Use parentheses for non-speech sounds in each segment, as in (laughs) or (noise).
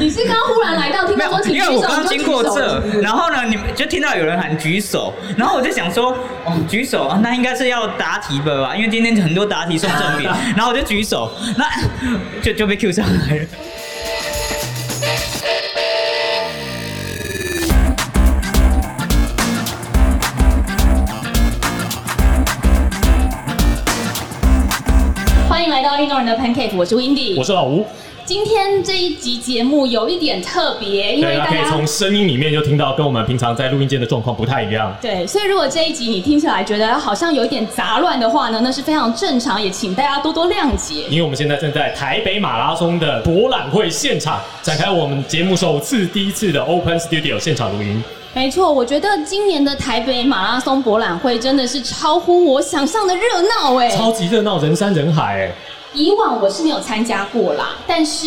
你是刚忽然来到，听到说请举手，因为我刚经过这，然后呢，你们就听到有人喊举手，然后我就想说，哦，举手啊，那应该是要答题的吧？因为今天很多答题送赠品，(laughs) 然后我就举手，那 (laughs) 就就被 Q 上来了。欢迎来到运动人的 Pancake，我是 Windy。我是老吴，今天这一集节目有一点特别，因为大家可以从声音里面就听到跟我们平常在录音间的状况不太一样。对，所以如果这一集你听起来觉得好像有一点杂乱的话呢，那是非常正常，也请大家多多谅解。因为我们现在正在台北马拉松的博览会现场展开我们节目首次第一次的 Open Studio 现场录音。没错，我觉得今年的台北马拉松博览会真的是超乎我想象的热闹哎。超级热闹，人山人海哎。以往我是没有参加过啦，但是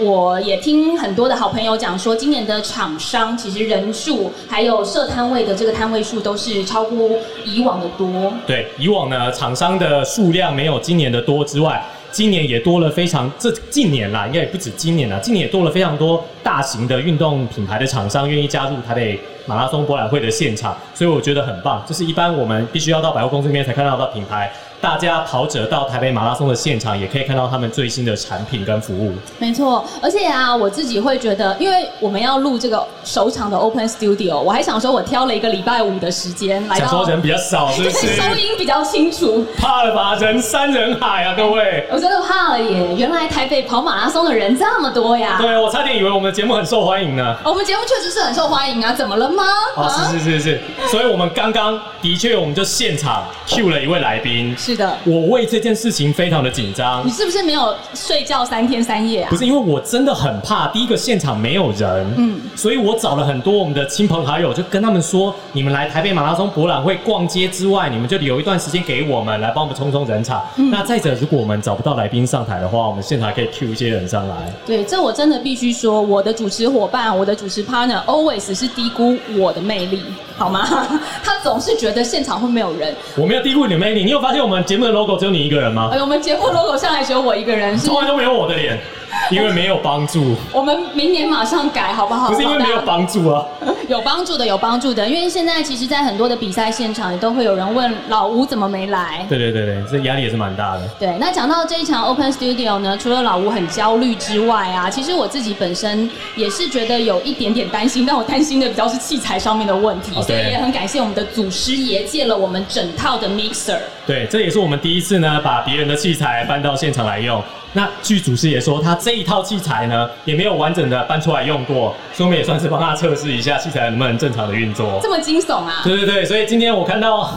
我也听很多的好朋友讲说，今年的厂商其实人数还有设摊位的这个摊位数都是超乎以往的多。对，以往呢厂商的数量没有今年的多之外，今年也多了非常这近年啦，应该也不止今年啦，今年也多了非常多大型的运动品牌的厂商愿意加入台北马拉松博览会的现场，所以我觉得很棒。就是一般我们必须要到百货公司里面才看到的品牌，大家跑者到台北马拉松的现场，也可以看到他们最新的产品跟服务。没错，而且啊，我自己会觉得，因为我们要录这个首场的 Open Studio，我还想说，我挑了一个礼拜五的时间来到想说，人比较少，是不对，是？收音比较清楚。怕了吧？人山人海啊，各位。我真的怕了耶！原来台北跑马拉松的人这么多呀！对我差点以为我们的节目很受欢迎呢。我们节目确实是很受欢迎啊，怎么了吗？啊，是是是是，所以我们刚刚的确，我们就现场 Q 了一位来宾。是的，我为这件事情非常的紧张你，是不是没有睡觉三天三夜啊？不是因为我真的很怕，第一个现场没有人，嗯嗯，所以我找了很多我们的亲朋好友，就跟他们说，你们来台北马拉松博览会逛街之外，你们就留一段时间给我们来帮我们冲冲人场。嗯那再者，如果我们找不到来宾上台的话，我们现场还可以 Q 一些人上来。对，这我真的必须说，我的主持伙伴，我的主持 partner always 是低估我的魅力，好吗？(laughs) 他总是觉得现场会没有人。我没有低估你的魅力，你有发现我们节目的 logo 只有你一个人吗哎？，我们节目 logo 上来只有我一个人，是从来都没有我的脸，(laughs) 因为没有帮助，我们明年马上改，好不好？不是因为没有帮助啊。(laughs) 有帮助的，有帮助的。因为现在其实，在很多的比赛现场，也都会有人问老吴怎么没来。对对对对，这压力也是蛮大的。对，那讲到这一场 Open Studio 呢，除了老吴很焦虑之外啊，其实我自己本身也是觉得有一点点担心，但我担心的比较是器材上面的问题，所以也很感谢我们的祖师爷借了我们整套的 mixer。对，这也是我们第一次呢，把别人的器材搬到现场来用。那据主持也说，他这一套器材呢，也没有完整的搬出来用过，所以我们也算是帮他测试一下器材能不能正常的运作。这么惊悚啊！对对对，所以今天我看到，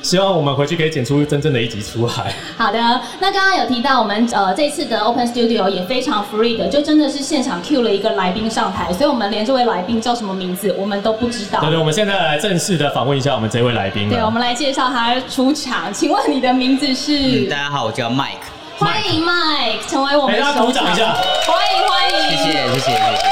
希望我们回去可以剪出真正的一集出来。好的，那刚刚有提到我们呃这次的 Open Studio 也非常 free 的，就真的是现场 Q 了一个来宾上台，所以我们连这位来宾叫什么名字我们都不知道。对对，我们现在来正式的访问一下我们这位来宾对，我。们来介绍他出场。请问你的名字是？嗯，大家好，我叫 Mike，欢迎 Mike 成为我们哎大家鼓掌一下欢迎欢迎，谢谢谢谢谢谢。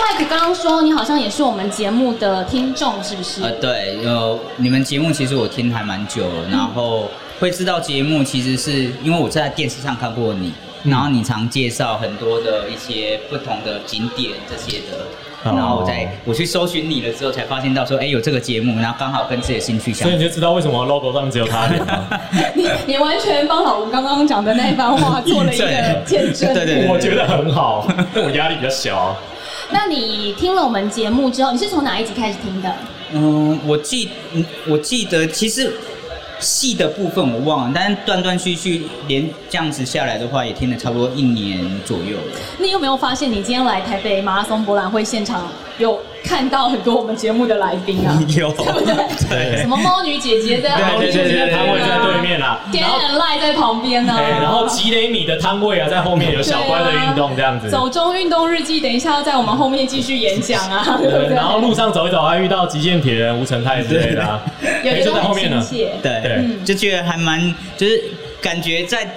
Mike 刚刚说你好像也是我们节目的听众，是不是？呃，对，呃，你们节目其实我听还蛮久了，然后会知道节目，其实是因为我在电视上看过你，嗯然后你常介绍很多的一些不同的景点这些的。哦然后我在我去搜寻你了之后，才发现到说，哎，有这个节目，然后刚好跟自己的兴趣相符。所以你就知道为什么 logo 上面只有他的脸吗？(laughs) 你你完全帮老吴刚刚讲的那一番话做了一个见证。(laughs) 对对对我觉得很好，但我压力比较小。那你听了我们节目之后，你是从哪一集开始听的？嗯，我记，嗯我记得其实细的部分我忘了，但是断断续续连这样子下来的话，也听了差不多一年左右了。你有没有发现，你今天来台北马拉松博览会现场，有看到很多我们节目的来宾啊？(laughs) 有，对不对？对什么猫女姐姐在然后旁边，你姐姐的摊位在对面啦后 and Lie 在旁边呢、哎，然后吉雷米的摊位啊，在后面有小乖的运动这样子。走中运动日记，等一下要在我们后面继续演讲啊，对不对，对？然后路上走一走，还遇到极限铁人吴成泰之类的啊，也就有在后面呢。对，对嗯就觉得还蛮，就是感觉在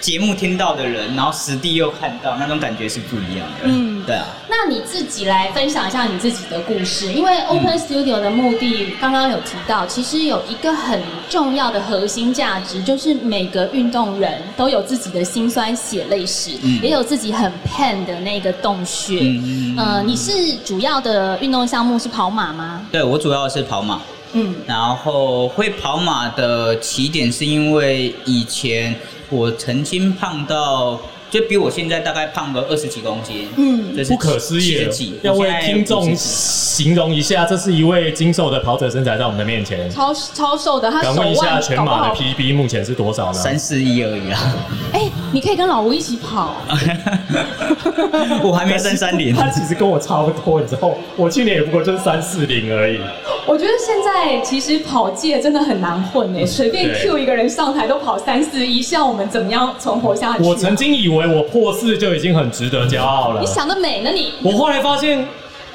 节目听到的人，然后实地又看到，那种感觉是不一样的。嗯对啊。那你自己来分享一下你自己的故事，因为 Open Studio 的目的刚刚有提到，其实有一个很重要的核心价值，就是每个运动人都有自己的辛酸血泪史，嗯也有自己很 pain 的那个洞穴。嗯嗯嗯呃，你是主要的运动项目是跑马吗？对我主要是跑马，嗯，然后会跑马的起点是因为以前我曾经胖到，就比我现在大概胖个二十几公斤，嗯就是不可思议了70几，要为听众形容一下，这是一位精瘦的跑者身材在我们的面前。超超瘦的，他手敢问一下全马的 PB 目前是多少呢？三四一而已啊，哎、你可以跟老吴一起跑。(laughs) 我还没升三零。他其实跟我差不多，你知道，我去年也不过就是三四零而已。我觉得现在其实跑界真的很难混诶，随便 Q 一个人上台都跑三四一，像我们怎么样存活下去啊、我曾经以为我破四就已经很值得骄傲了你，想得美呢你。我后来发现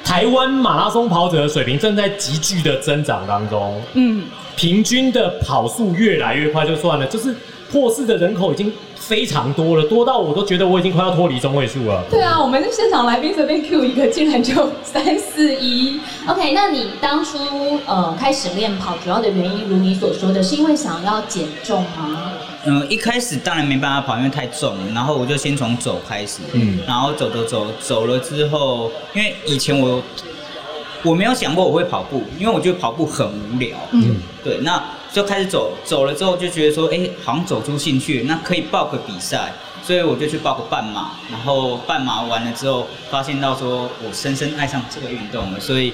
台湾马拉松跑者的水平正在急剧的增长当中，嗯，平均的跑速越来越快就算了，就是破四的人口已经非常多了，多到我都觉得我已经快要脱离中位数了。对啊，我们现场来宾随便 Q 一个，竟然就三四一。OK，那你当初呃开始练跑，主要的原因如你所说的，是因为想要减重吗？嗯，一开始当然没办法跑，因为太重了。然后我就先从走开始，嗯嗯，然后走走走走了之后，因为以前我我没有想过我会跑步，因为我觉得跑步很无聊，嗯，对，那就开始走，走了之后就觉得说，哎、好像走出兴趣，那可以报个比赛，所以我就去报个半马，然后半马完了之后，发现到说我深深爱上这个运动了，所以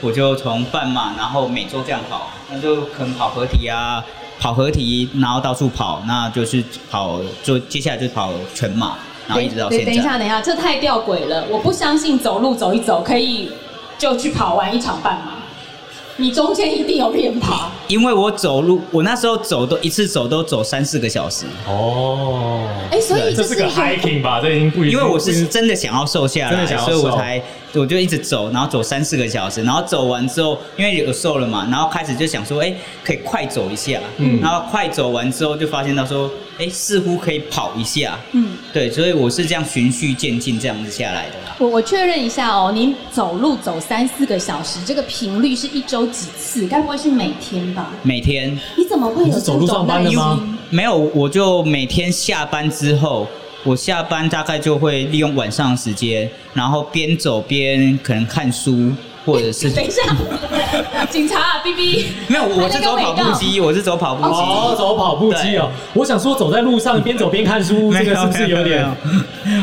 我就从半马，然后每周这样跑，那就可能跑合体啊，跑合体，然后到处跑，那就是跑，就接下来就跑全马，然后一直到现在。等等一下，等一下，这太吊诡了！我不相信走路走一走可以就去跑完一场半马，你中间一定有练跑。因为我走路，我那时候走都一次走都走三四个小时，哦，哎、所以对这是个 hiking 吧？这已经不一定，因为我是真的想要瘦下来，真的想要瘦所以我才我就一直走，然后走三四个小时，然后走完之后，因为有瘦了嘛，然后开始就想说，哎、可以快走一下，嗯然后快走完之后就发现到说，哎、似乎可以跑一下，嗯，对，所以我是这样循序渐进这样子下来的啦。我我确认一下哦，您走路走三四个小时，这个频率是一周几次？该不会是每天吧？每天你怎么会有走路上班的吗？没有，我就每天下班之后，我下班大概就会利用晚上的时间，然后边走边可能看书，或者是 (laughs) 等一下，(laughs) 警察啊，B B，没有，我是走跑步机，我是走跑步机。哦，走跑步机哦。我想说，走在路上边走边看书，这个是不是有点？？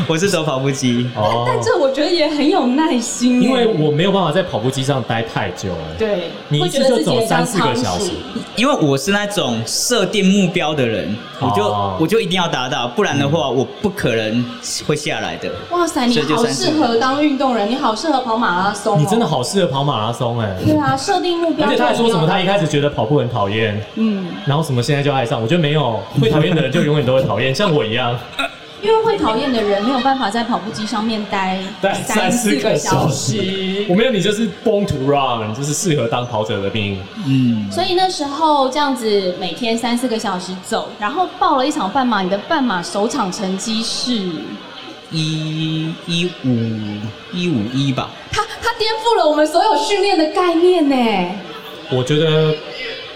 我是走跑步机。哦但这我觉得也很有耐心，因为我没有办法在跑步机上待太久了。对，你一次就走三四个小时因为我是那种设定目标的人，我就、哦我就一定要达到，不然的话我不可能会下来的。哇塞，你好适合当运动人，你好适合跑马拉松、哦，你真的好适合跑马拉松哎！对啊，设定目标。而且他还说什么，他一开始觉得跑步很讨厌，嗯，然后什么现在就爱上。我觉得没有，会讨厌的人就永远都会讨厌，(laughs) 像我一样。因为会讨厌的人没有办法在跑步机上面待待三四个小时。我没有你就是 born to run，就是适合当跑者的命。嗯，所以那时候这样子每天三四个小时走，然后报了一场半马，你的半马首场成绩是，一一五一五一吧。他他颠覆了我们所有训练的概念呢。我觉得，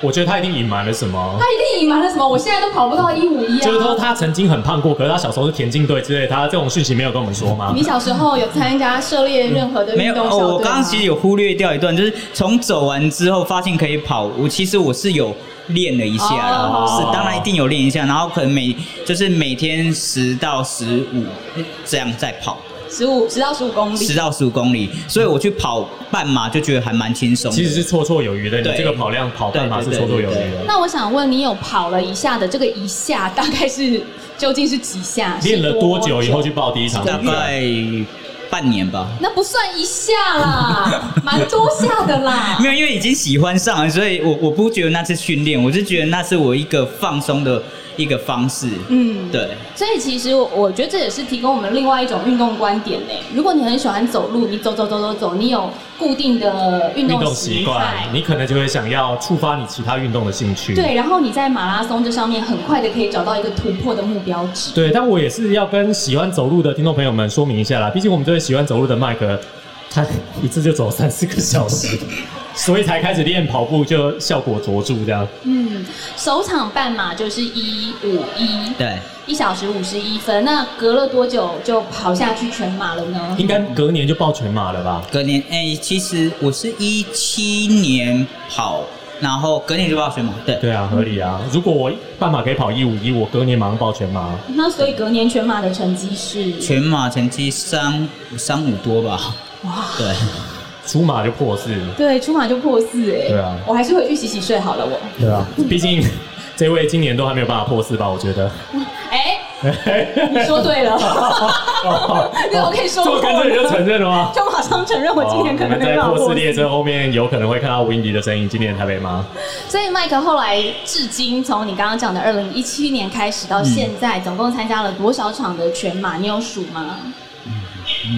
我觉得他一定隐瞒了什么他。一定隐瞒了什么？我现在都跑不到一五一啊。就是说他曾经很胖过，可是他小时候是田径队之类的，他这种讯息没有跟我们说吗你？小时候有参加涉猎任何的没有，哦，运动小队吗？我刚刚其实有忽略掉一段，就是从走完之后发现可以跑，我其实我是有练了一下啦，哦是当然一定有练一下，然后可能每就是每天十到十五这样在跑，十五十到十五公里十。到十五公里，所以我去跑半马就觉得还蛮轻松。其实是绰绰有余的，你对这个跑量跑半马是绰绰有余的。那我想问你，有跑了一下的这个一下大概是究竟是几下？练了多久以后去报第一场比大赛？概半年吧。那不算一下啦，(laughs) 蛮多下的啦没。有，因为已经喜欢上了，所以我我不觉得那是训练，我是觉得那是我一个放松的一个方式。嗯，对，所以其实我我觉得这也是提供我们另外一种运动观点呢。如果你很喜欢走路，你走走走走走，你有固定的运运动习惯，，你可能就会想要触发你其他运动的兴趣。对，然后你在马拉松这上面很快的可以找到一个突破的目标值。对，但我也是要跟喜欢走路的听众朋友们说明一下啦，毕竟我们这位喜欢走路的麦克，他一次就走三四个小时，(laughs) 所以才开始练跑步，就效果卓著这样。嗯，首场半马就是一五一，对，一小时五十一分。那隔了多久就跑下去全马了呢？应该隔年就报全马了吧？隔年哎、其实我是一七年跑，然后隔年就报全马。对，对啊，合理啊。如果我半马可以跑一五一，我隔年马上报全马。那所以隔年全马的成绩是全马成绩三三五多吧。哇，对，出马就破四，对，出马就破四哎。对啊我还是回去洗洗睡好了我。对啊，(laughs) 毕竟这位今年都还没有办法破四吧？我觉得。(laughs) 哎、你说对了，那 (laughs) 我可以说这么干脆你就承认了吗？就马上承认我今年可能没哦我们在办法破破四列四。车后面有可能会看到 Windy 的身影。今年台北吗？所以麦克后来至今，从你刚刚讲的二零一七年开始到现在，总共参加了多少场的全马？你有数吗？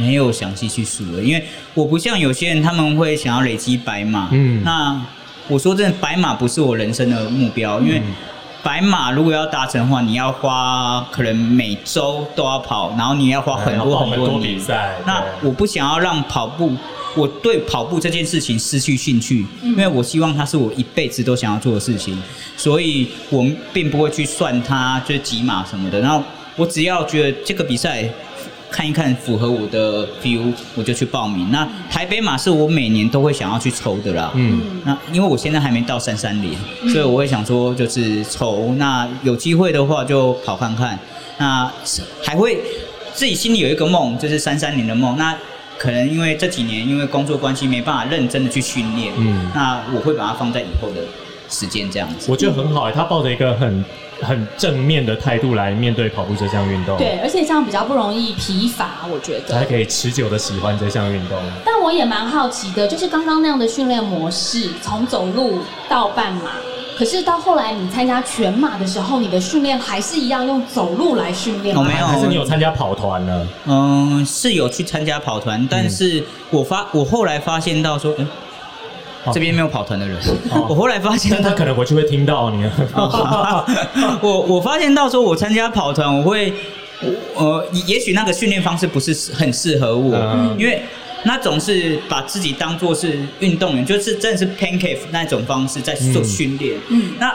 没有详细去数了，因为我不像有些人他们会想要累积白马。嗯。那我说真的，白马不是我人生的目标，因为嗯。白马如果要达成的话，你要花可能每周都要跑，然后你要花很多很多比赛那我不想要让跑步，我对跑步这件事情失去兴趣，因为我希望它是我一辈子都想要做的事情，所以我们并不会去算它就是几码什么的。然后我只要觉得这个比赛看一看符合我的 feel，我就去报名。那台北马是我每年都会想要去抽的啦。嗯，那因为我现在还没到三三零，所以我会想说就是抽。那有机会的话就跑看看。那还会自己心里有一个梦，就是三三零的梦。那可能因为这几年因为工作关系没办法认真的去训练，嗯那我会把它放在以后的时间这样子。我觉得很好、欸，他抱着一个很很正面的态度来面对跑步这项运动，，对，而且这样比较不容易疲乏，我觉得。才可以持久的喜欢这项运动。但我也蛮好奇的，就是刚刚那样的训练模式，从走路到半马，可是到后来你参加全马的时候，你的训练还是一样用走路来训练吗？哦没有还是你有参加跑团呢？嗯，是有去参加跑团，但是我发我后来发现到说，哎、哦这边没有跑团的人，哦。我后来发现但他可能回去会听到你。我我发现到说，我参加跑团，我会，呃，也许那个训练方式不是很适合我，嗯。因为那种是把自己当做是运动员，就是真的是 pancake 那种方式在做嗯。训练。嗯。那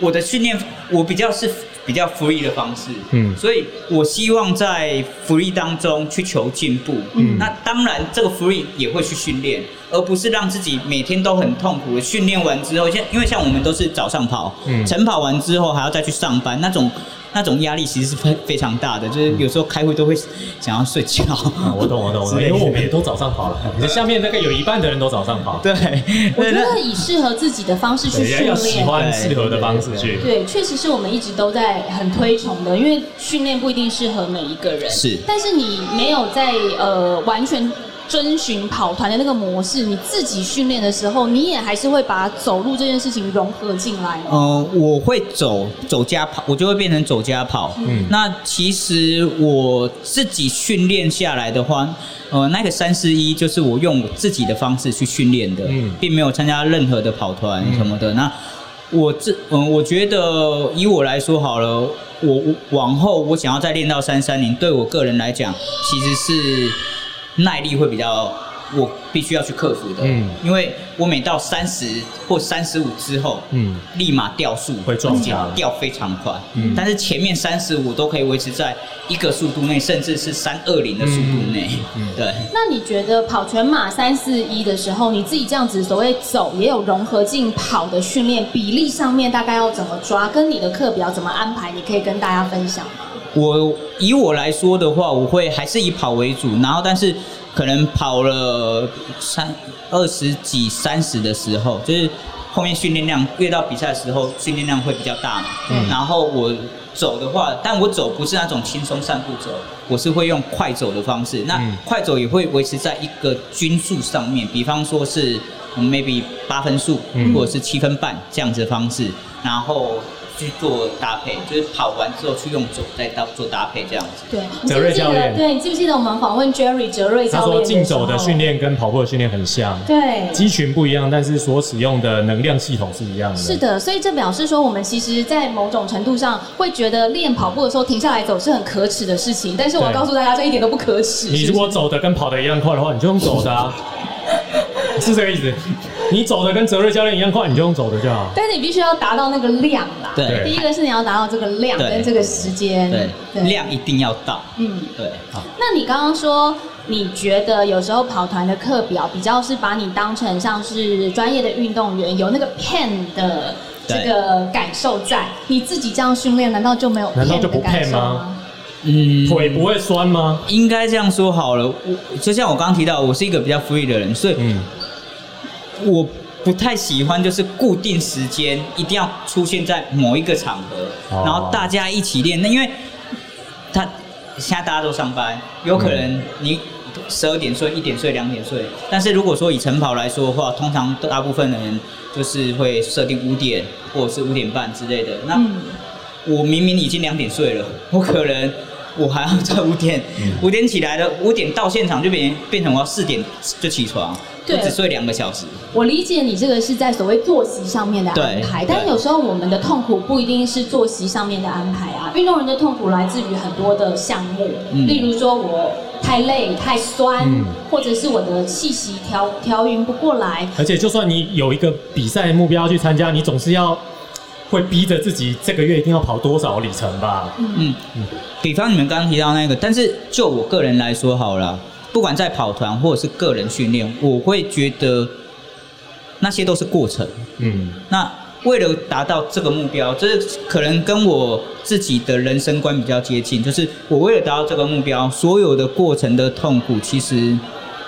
我的训练，我比较是比较 free 的方式，嗯。所以我希望在 free 当中去求进步。嗯。那当然，这个 free 也会去训练，而不是让自己每天都很痛苦的训练完之后，像因为像我们都是早上跑，嗯。晨跑完之后还要再去上班，那种那种压力其实是非非常大的，就是有时候开会都会想要睡觉。啊我懂，我懂，我懂，因为我们也都早上跑了，你的下面大概有一半的人都早上跑，对，我觉得以适合自己的方式去，训练喜。欢适合的方式去。对，确实是我们一直都在很推崇的，因为训练不一定适合每一个人。是但是你没有在呃完全遵循跑团的那个模式，你自己训练的时候，你也还是会把走路这件事情融合进来吗？呃，我会走走加跑，我就会变成走加跑。嗯那其实我自己训练下来的话，呃，那个三四一就是我用我自己的方式去训练的，嗯并没有参加任何的跑团嗯什么的。那我这嗯、我觉得以我来说好了，我我往后我想要再练到三三零，对我个人来讲，其实是耐力会比较。我必须要去克服的，嗯因为我每到三十或三十五之后，嗯立马掉速，会撞墙掉非常快。嗯但是前面三十五都可以维持在一个速度内，甚至是三二零的速度内。嗯嗯对，那你觉得跑全马三四一的时候，你自己这样子所谓走，也有融合进跑的训练比例上面，大概要怎么抓？跟你的课表怎么安排？你可以跟大家分享吗？我以我来说的话，我会还是以跑为主，然后但是可能跑了三二十几、三十的时候，就是后面训练量越到比赛的时候，训练量会比较大嘛。嗯然后我走的话，但我走不是那种轻松散步走，我是会用快走的方式。那嗯快走也会维持在一个均速上面，比方说是嗯 maybe 八分速嗯或者是七分半这样子的方式，然后去做搭配，就是跑完之后去用走再到做搭配这样子。对，你记哲不记得？瑞教练对，你记不记得我们访问 Jerry 哲瑞教练他说竞走的训，练跟跑步的训练很像，对，肌群不一样，但是所使用的能量系统是一样的。是的，所以这表示说，我们其实，在某种程度上会觉得练跑步的时候停下来走是很可耻的事情，但是我要告诉大家，这一点都不可耻。你如果走的跟跑的一样快的话，你就用走的啊，(laughs) 是这个意思。你走的跟泽瑞教练一样快，你就用走的就好。但是你必须要达到那个量啦。对第一个是你要达到这个量跟这个时间。对，量一定要到。嗯，对，好。那你刚刚说，你觉得有时候跑团的课表比较是把你当成像是专业的运动员，有那个 pen 的这个感受在，你自己这样训练，难道就没有难道就不 pen 吗？嗯，腿不会酸吗？应该这样说好了。我就像我刚刚提到，我是一个比较 free 的人，所以嗯，我不太喜欢就是固定时间一定要出现在某一个场合，哦然后大家一起练。那因为他现在大家都上班，有可能你十二点睡、一点睡、两点睡。但是如果说以晨跑来说的话，通常大部分的人就是会设定五点或者是五点半之类的。那嗯，我明明已经两点睡了，我可能我还要在五点嗯五点起来的，五点到现场就变变成我要四点就起床，我对只睡两个小时。我理解你这个是在所谓作息上面的安排，对但有时候我们的痛苦不一定是作息上面的安排啊。运动人的痛苦来自于很多的项目，嗯例如说我太累、太酸，嗯或者是我的气息调调匀不过来。而且就算你有一个比赛目标要去参加，你总是要会逼着自己这个月一定要跑多少里程吧？嗯嗯，比方你们刚刚提到那个，但是就我个人来说好了，不管在跑团或者是个人训练，我会觉得那些都是过程。嗯，那为了达到这个目标，这可能跟我自己的人生观比较接近，就是我为了达到这个目标，所有的过程的痛苦，其实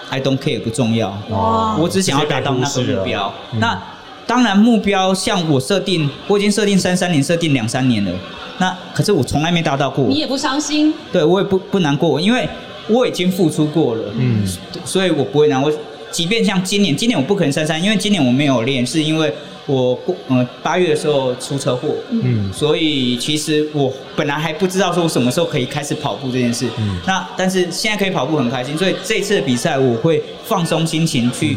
I don't care 不重要。哇我只想要达到那个目标。嗯那当然，目标像我设定，我已经设定三三年，设定两三年了。那可是我从来没达到过你，也不伤心，对我也不不难过，因为我已经付出过了，嗯，所以我不会难过。即便像今年，今年我不可能三三，因为今年我没有练，是因为我过嗯八月的时候出车祸，嗯所以其实我本来还不知道说我什么时候可以开始跑步这件事。嗯那但是现在可以跑步很开心，所以这次的比赛我会放松心情去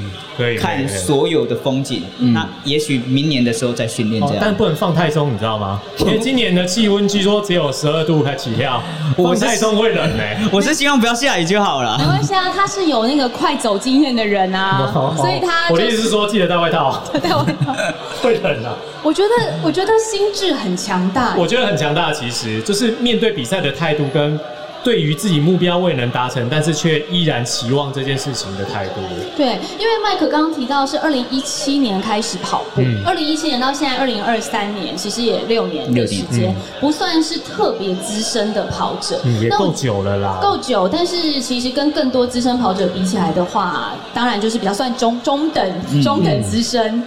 看所有的风景。嗯那也许明年的时候再训练这样。哦但不能放太松，你知道吗？(laughs) 因为今年的气温据说只有十二度才起跳，我放太松会冷呢、我是希望不要下雨就好了没。关系啊，他是有那个快走经验的人啊，(laughs) 所以他我的意思是说，记得带外套，(laughs) 带外套会冷啊。我觉得，我觉得心智很强大。我觉得很强大，其实就是面对比赛的态度，跟对于自己目标未能达成，但是却依然期望这件事情的态度。对，因为麦克刚刚提到是二零一七年开始跑步嗯，二零一七年到现在二零二三年，其实也六年的时间嗯，不算是特别资深的跑者。嗯，也够久了啦。够久，但是其实跟更多资深跑者比起来的话，当然就是比较算中中等、嗯中等资深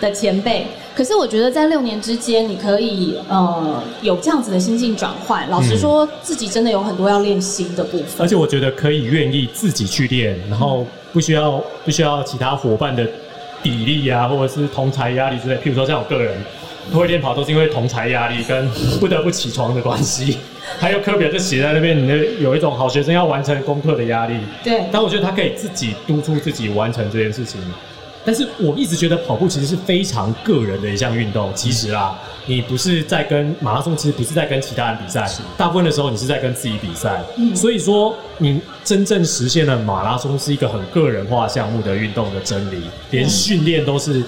的前辈。可是我觉得在六年之间，你可以呃有这样子的心境转换。老实嗯说，自己真的有很多要练新的部分而。且我觉得可以愿意自己去练，然后不需要不需要其他伙伴的砥砺啊，或者是同才压力之类。譬如说像我个人会练跑，都是因为同才压力跟不得不起床的关系，(laughs) 还有课表就写在那边，你的有一种好学生要完成功课的压力。对，但我觉得他可以自己督促自己完成这件事情。但是我一直觉得跑步其实是非常个人的一项运动。其实啦，你不是在跟马拉松，其实不是在跟其他人比赛，大部分的时候你是在跟自己比赛。嗯所以说，你真正实现了马拉松是一个很个人化项目的运动的真理，连训练都是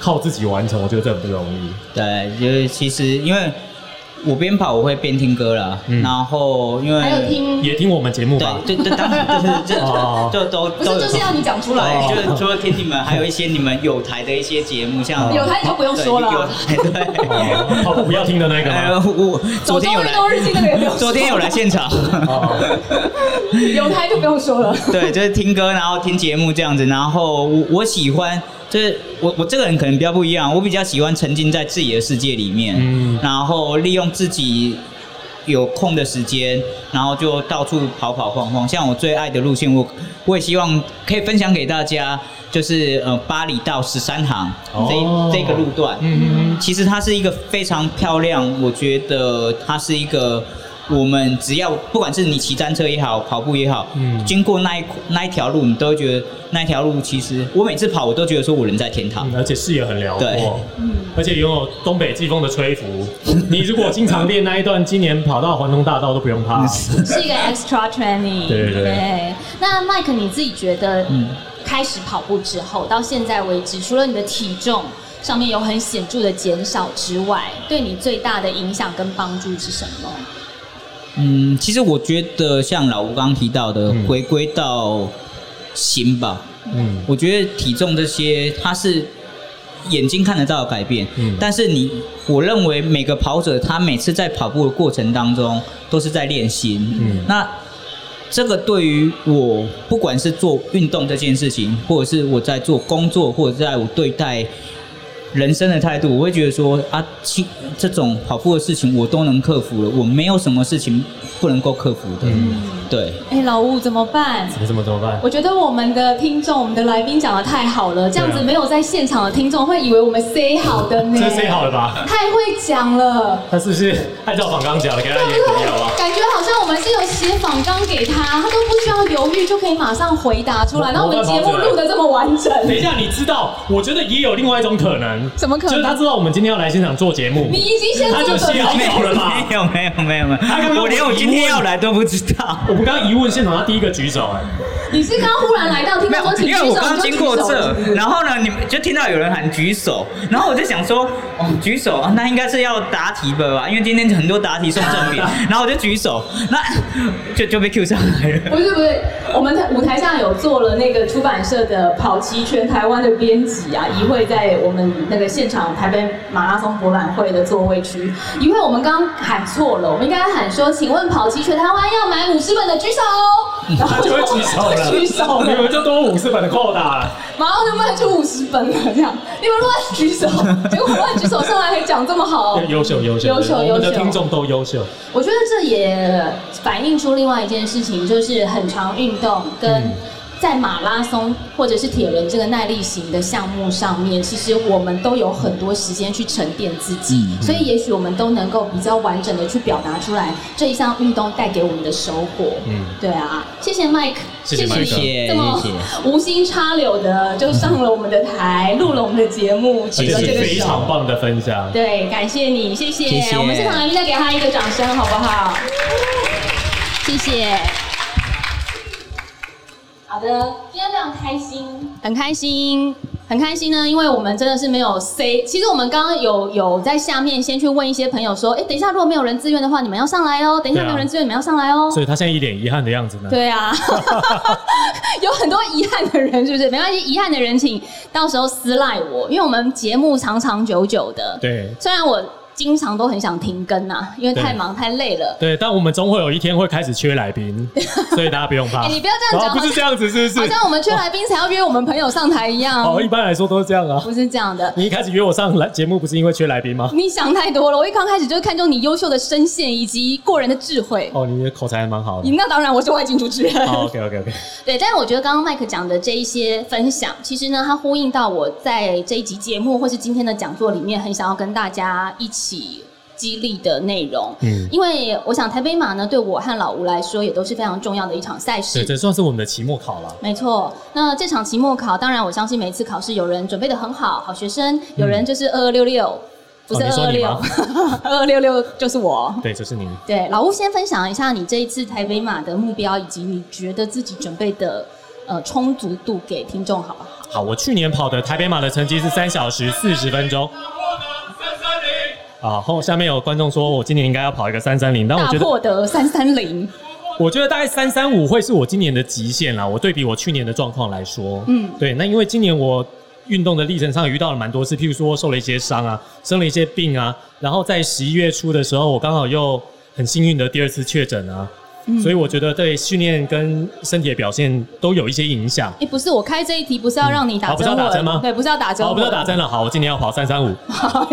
靠自己完成，我觉得这很不容易。对，就是其实因为我边跑我会边听歌啦，嗯然后因为还有听，也听我们节目吧。对对对，当然就是哦就就都不都有就是要你讲出来。对，就是除了听你们，还有一些你们有台的一些节目，像有台就不用说了对有台 (laughs) 对。哦跑步不要听的那个？我 (laughs) 昨天有来走中运，动日记那个也不用说 (laughs) 昨天有来现场，哦，有台就不用说了。对，就是听歌，然后听节目这样子。然后我我喜欢，就是我我这个人可能比较不一样，我比较喜欢沉浸在自己的世界里面，嗯然后利用自己有空的时间，然后就到处跑跑晃晃。像我最爱的路线，我我也希望可以分享给大家，就是呃巴黎到十三行这、哦这个路段。嗯嗯其实它是一个非常漂亮，我觉得它是一个我们只要不管是你骑单车也好，跑步也好，嗯经过那一那一条路，你都会觉得那一条路其实我每次跑，我都觉得说我人在天堂。嗯，而且视野很辽阔，嗯，而且拥有东北季风的吹拂。你如果经常练那一段，今年跑到环东大道都不用怕。(laughs) 是一个 extra training。对对对那 Mike 你自己觉得，嗯开始跑步之后到现在为止，除了你的体重上面有很显著的减少之外，对你最大的影响跟帮助是什么？嗯，其实我觉得像老吴刚刚提到的，嗯。回归到心吧。嗯，我觉得体重这些，它是眼睛看得到的改变，嗯。但是你，我认为每个跑者他每次在跑步的过程当中都是在练心，嗯。那这个对于我，不管是做运动这件事情，或者是我在做工作，或者在我对待人生的态度，我会觉得说啊，其这种跑步的事情我都能克服了，我没有什么事情不能够克服的，对。哎，老吴怎么办？怎么怎么怎么办？我觉得我们的听众、我们的来宾讲的太好了，这样子没有在现场的听众会以为我们 say 好的呢。(laughs) 这 say 好了吧？太会讲了。他是不是按照仿刚讲的，给他演给你好不好？感觉好像我们是有写访纲给他，他都不需要犹豫就可以马上回答出来。然后我们节目录的这么完整，等一下，你知道？我觉得也有另外一种可能，怎么可能就是他知道我们今天要来现场做节目，你已经先他就做准写好备。了吗？没有没有没有没有，他刚刚我连我今天要来都不知道。我们刚刚一问现场，他第一个举手，哎，你是刚忽然来到，听到说，请举因手，为我刚经过你就举手这，然后呢，你们就听到有人喊举手，然后我就想说，哦，举手啊，那应该是要答题的吧？因为今天很多答题送赠品，(laughs) 然后我就举手，那 (laughs) 就就被 Q 上来了。不是不是，我们舞台上有做了那个出版社的跑齐全台湾的编辑啊，一会在我们那个现场台北马拉松博览会的座位区，一会我们刚喊错了，我们应该喊说，请问跑齐全台湾要买五十本的举手，(laughs) 然后就会举手了，(laughs) 举手了，你们就多五十本的扣打了。马上就卖出五十本了，这样你们乱举手，结果乱举手上来还讲这么好，优秀优秀优秀我们的优秀听众都优秀。我觉得这也反映出另外一件事情，就是很长运动跟嗯在马拉松或者是铁人这个耐力型的项目上面，其实我们都有很多时间去沉淀自己，嗯所以也许我们都能够比较完整的去表达出来这一项运动带给我们的收获。嗯对啊，谢谢 Mike，谢谢谢谢这么无心插柳的就上了我们的台，录了我们的节目，而且是举了这个非常。棒的分享。对，感谢你，谢谢。谢谢我们现场来宾再给他一个掌声，好不好？谢谢。好的，今天非常开心，很开心，很开心呢，因为我们真的是没有 C。其实我们刚刚有有在下面先去问一些朋友说，哎，等一下如果没有人自愿的话，你们要上来哦。等一下没有人自愿，你们要上来哦。所以他现在一脸遗憾的样子呢。对啊，(laughs) 有很多遗憾的人，是不是？没关系，遗憾的人请到时候私赖我，因为我们节目长长久久的。对虽然我经常都很想停更呐、因为太忙太累了。对，但我们总会有一天会开始缺来宾，(laughs) 所以大家不用怕。哎你不要这样讲哦不是这样子，是不是？好像我们缺来宾才要约我们朋友上台一样，哦，一般来说都是这样啊。不是这样的。你一开始约我上来节目，不是因为缺来宾吗？你想太多了，我一刚开始就是看中你优秀的声线以及过人的智慧。哦，你的口才还蛮好的你。那当然，我是外景主持人。好，OK OK OK。(laughs) 对，但是我觉得刚刚麦克讲的这一些分享，其实呢，它呼应到我在这一集节目或是今天的讲座里面，很想要跟大家一起激励的内容。嗯因为我想台北马呢，对我和老吴来说，也都是非常重要的一场赛事对，事。这算是我们的期末考了。没错，那这场期末考，当然我相信每一次考试有人准备的很好，好学生，有人就是二二六六，不是二二六 (laughs) 二二六六就是我。对，就是你。对，老吴先分享一下你这一次台北马的目标，以及你觉得自己准备的呃充足度给听众好不好？好，我去年跑的台北马的成绩是三小时四十分钟。啊，后下面有观众说我今年应该要跑一个三三零，但我大觉得获得三三零，我觉得大概三三五会是我今年的极限啦。我对比我去年的状况来说，嗯嗯，对。那因为今年我运动的历程上遇到了蛮多次，譬如说受了一些伤啊，生了一些病啊，然后在十一月初的时候，我刚好又很幸运的第二次确诊啊，所以我觉得对训练跟身体的表现都有一些影响。哎，不是，我开这一题不是要让你打针、嗯好不是要打针吗对，不是要打针，我，不是要打针了。好，我今年要跑三三五。好，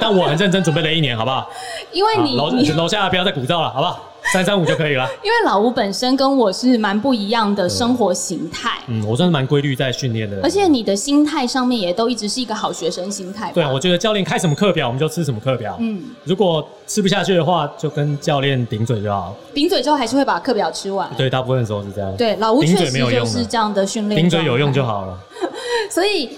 但我很认真准备了一年，好不好？因为你楼你楼下不要再鼓噪了，好不好？三三五就可以了。(laughs) 因为老吴本身跟我是蛮不一样的生活形态，嗯，我算是蛮规律在训练的。而且你的心态上面也都一直是一个好学生心态。对啊，我觉得教练开什么课表，我们就吃什么课表。嗯，如果吃不下去的话，就跟教练顶嘴就好。顶嘴之后还是会把课表吃完。对，大部分时候是这样。对，老吴顶确实就是这样的训练，顶嘴有用就。好了。(laughs) 所以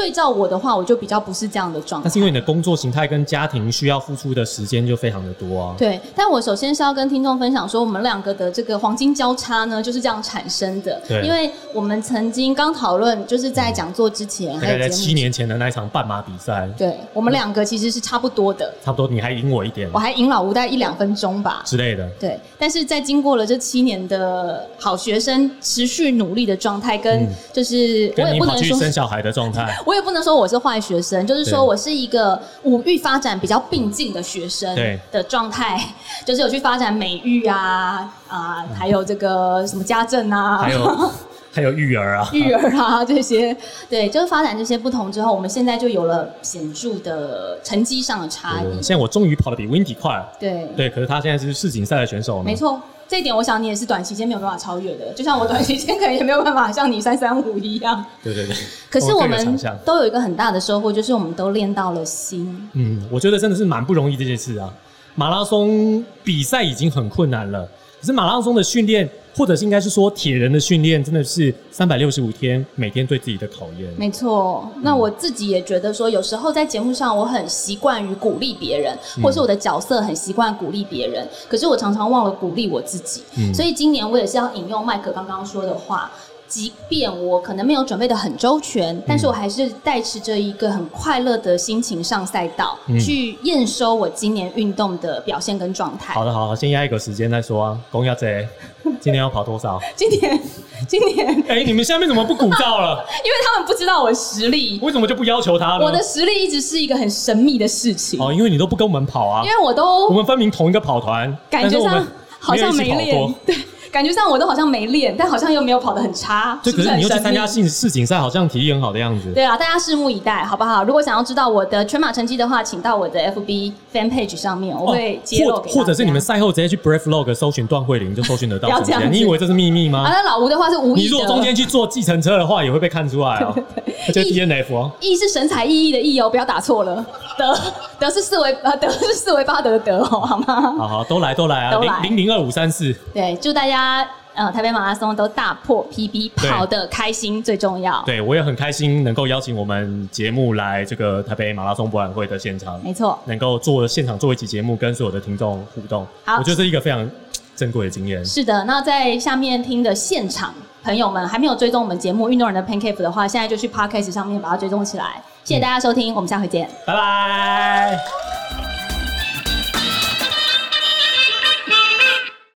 对照我的话，我就比较不是这样的状态。但是因为你的工作形态跟家庭需要付出的时间就非常的多啊。对，但我首先是要跟听众分享说，我们两个的这个黄金交叉呢，就是这样产生的。对因为我们曾经刚讨论，就是在讲座之前，大概在还有节目七年前的那一场半马比赛，对我们两个其实是差不多的，差不多你还赢我一点我还赢老吴大概一两分钟吧。之类的。对，但是在经过了这七年的好学生持续努力的状态，跟嗯就是我跟你跑也不能生小孩的状态，(laughs) 我也不能说我是坏学生，就是说我是一个五育发展比较并进的学生对的状态，就是有去发展美育啊啊，还有这个什么家政啊，还有 (laughs) 还有育儿啊，育儿啊这些，对，就是发展这些不同之后，我们现在就有了显著的成绩上的差异。对现在我终于跑得比 Windy 快了。对，对，可是他现在是世锦赛的选手呢。没错，这一点我想你也是短期间没有办法超越的，就像我短期间可能也没有办法像你三三五一样。对对对。可是我们都有一个很大的收获，就是我们都练到了心。嗯，我觉得真的是蛮不容易这件事啊。马拉松比赛已经很困难了，可是马拉松的训练，或者是应该是说铁人的训练，真的是三百六十五天，每天对自己的考验。没错，那我自己也觉得说，有时候在节目上，我很习惯于鼓励别人，嗯或是我的角色很习惯鼓励别人，可是我常常忘了鼓励我自己。嗯所以今年我也是要引用麦克刚刚说的话。即便我可能没有准备的很周全，但是我还是带持着一个很快乐的心情上赛道，嗯去验收我今年运动的表现跟状态。好的，好的，先压一个时间再说啊。公鸭贼，今年要跑多少？(laughs) 今年，今年，因哎、你们下面怎么不鼓噪了？(laughs) 因为他们不知道我的实力，为什么就不要求他呢？我的实力一直是一个很神秘的事情。哦，因为你都不跟我们跑啊因。为我都我们分明同一个跑团，感觉上好像没练过，对，感觉上我都好像没练，但好像又没有跑得很差，对，可是你又去？参加世世锦赛，好像体力很好的样子。对啊，大家拭目以待，好不好？如果想要知道我的全马成绩的话，请到我的 FB fan page 上面，我会揭露哦或或者是你们赛后直接去 Brave Log 搜寻段慧玲就搜寻得到不要这样子你以为这是秘密吗？啊，那老吴的话是无意的。你如果中间去坐计程车的话，也会被看出来哦。而且 DNF 哦，意是神采奕奕的奕哦，不要打错了。德德是四维呃德是四维八德的德哦，好吗？好好都来都来啊，零零零二五三四，对，祝大家呃台北马拉松都大破 PB，跑得开心最重要。对我也很开心能够邀请我们节目来这个台北马拉松博览会的现场，没错，能够做现场做一期节目，跟所有的听众互动，好我觉得是一个非常珍贵的经验。是的，那在下面听的现场朋友们还没有追踪我们节目《运动人的 Pancake》的话，现在就去 Podcast 上面把它追踪起来。谢谢大家收听，我们下回见。拜拜。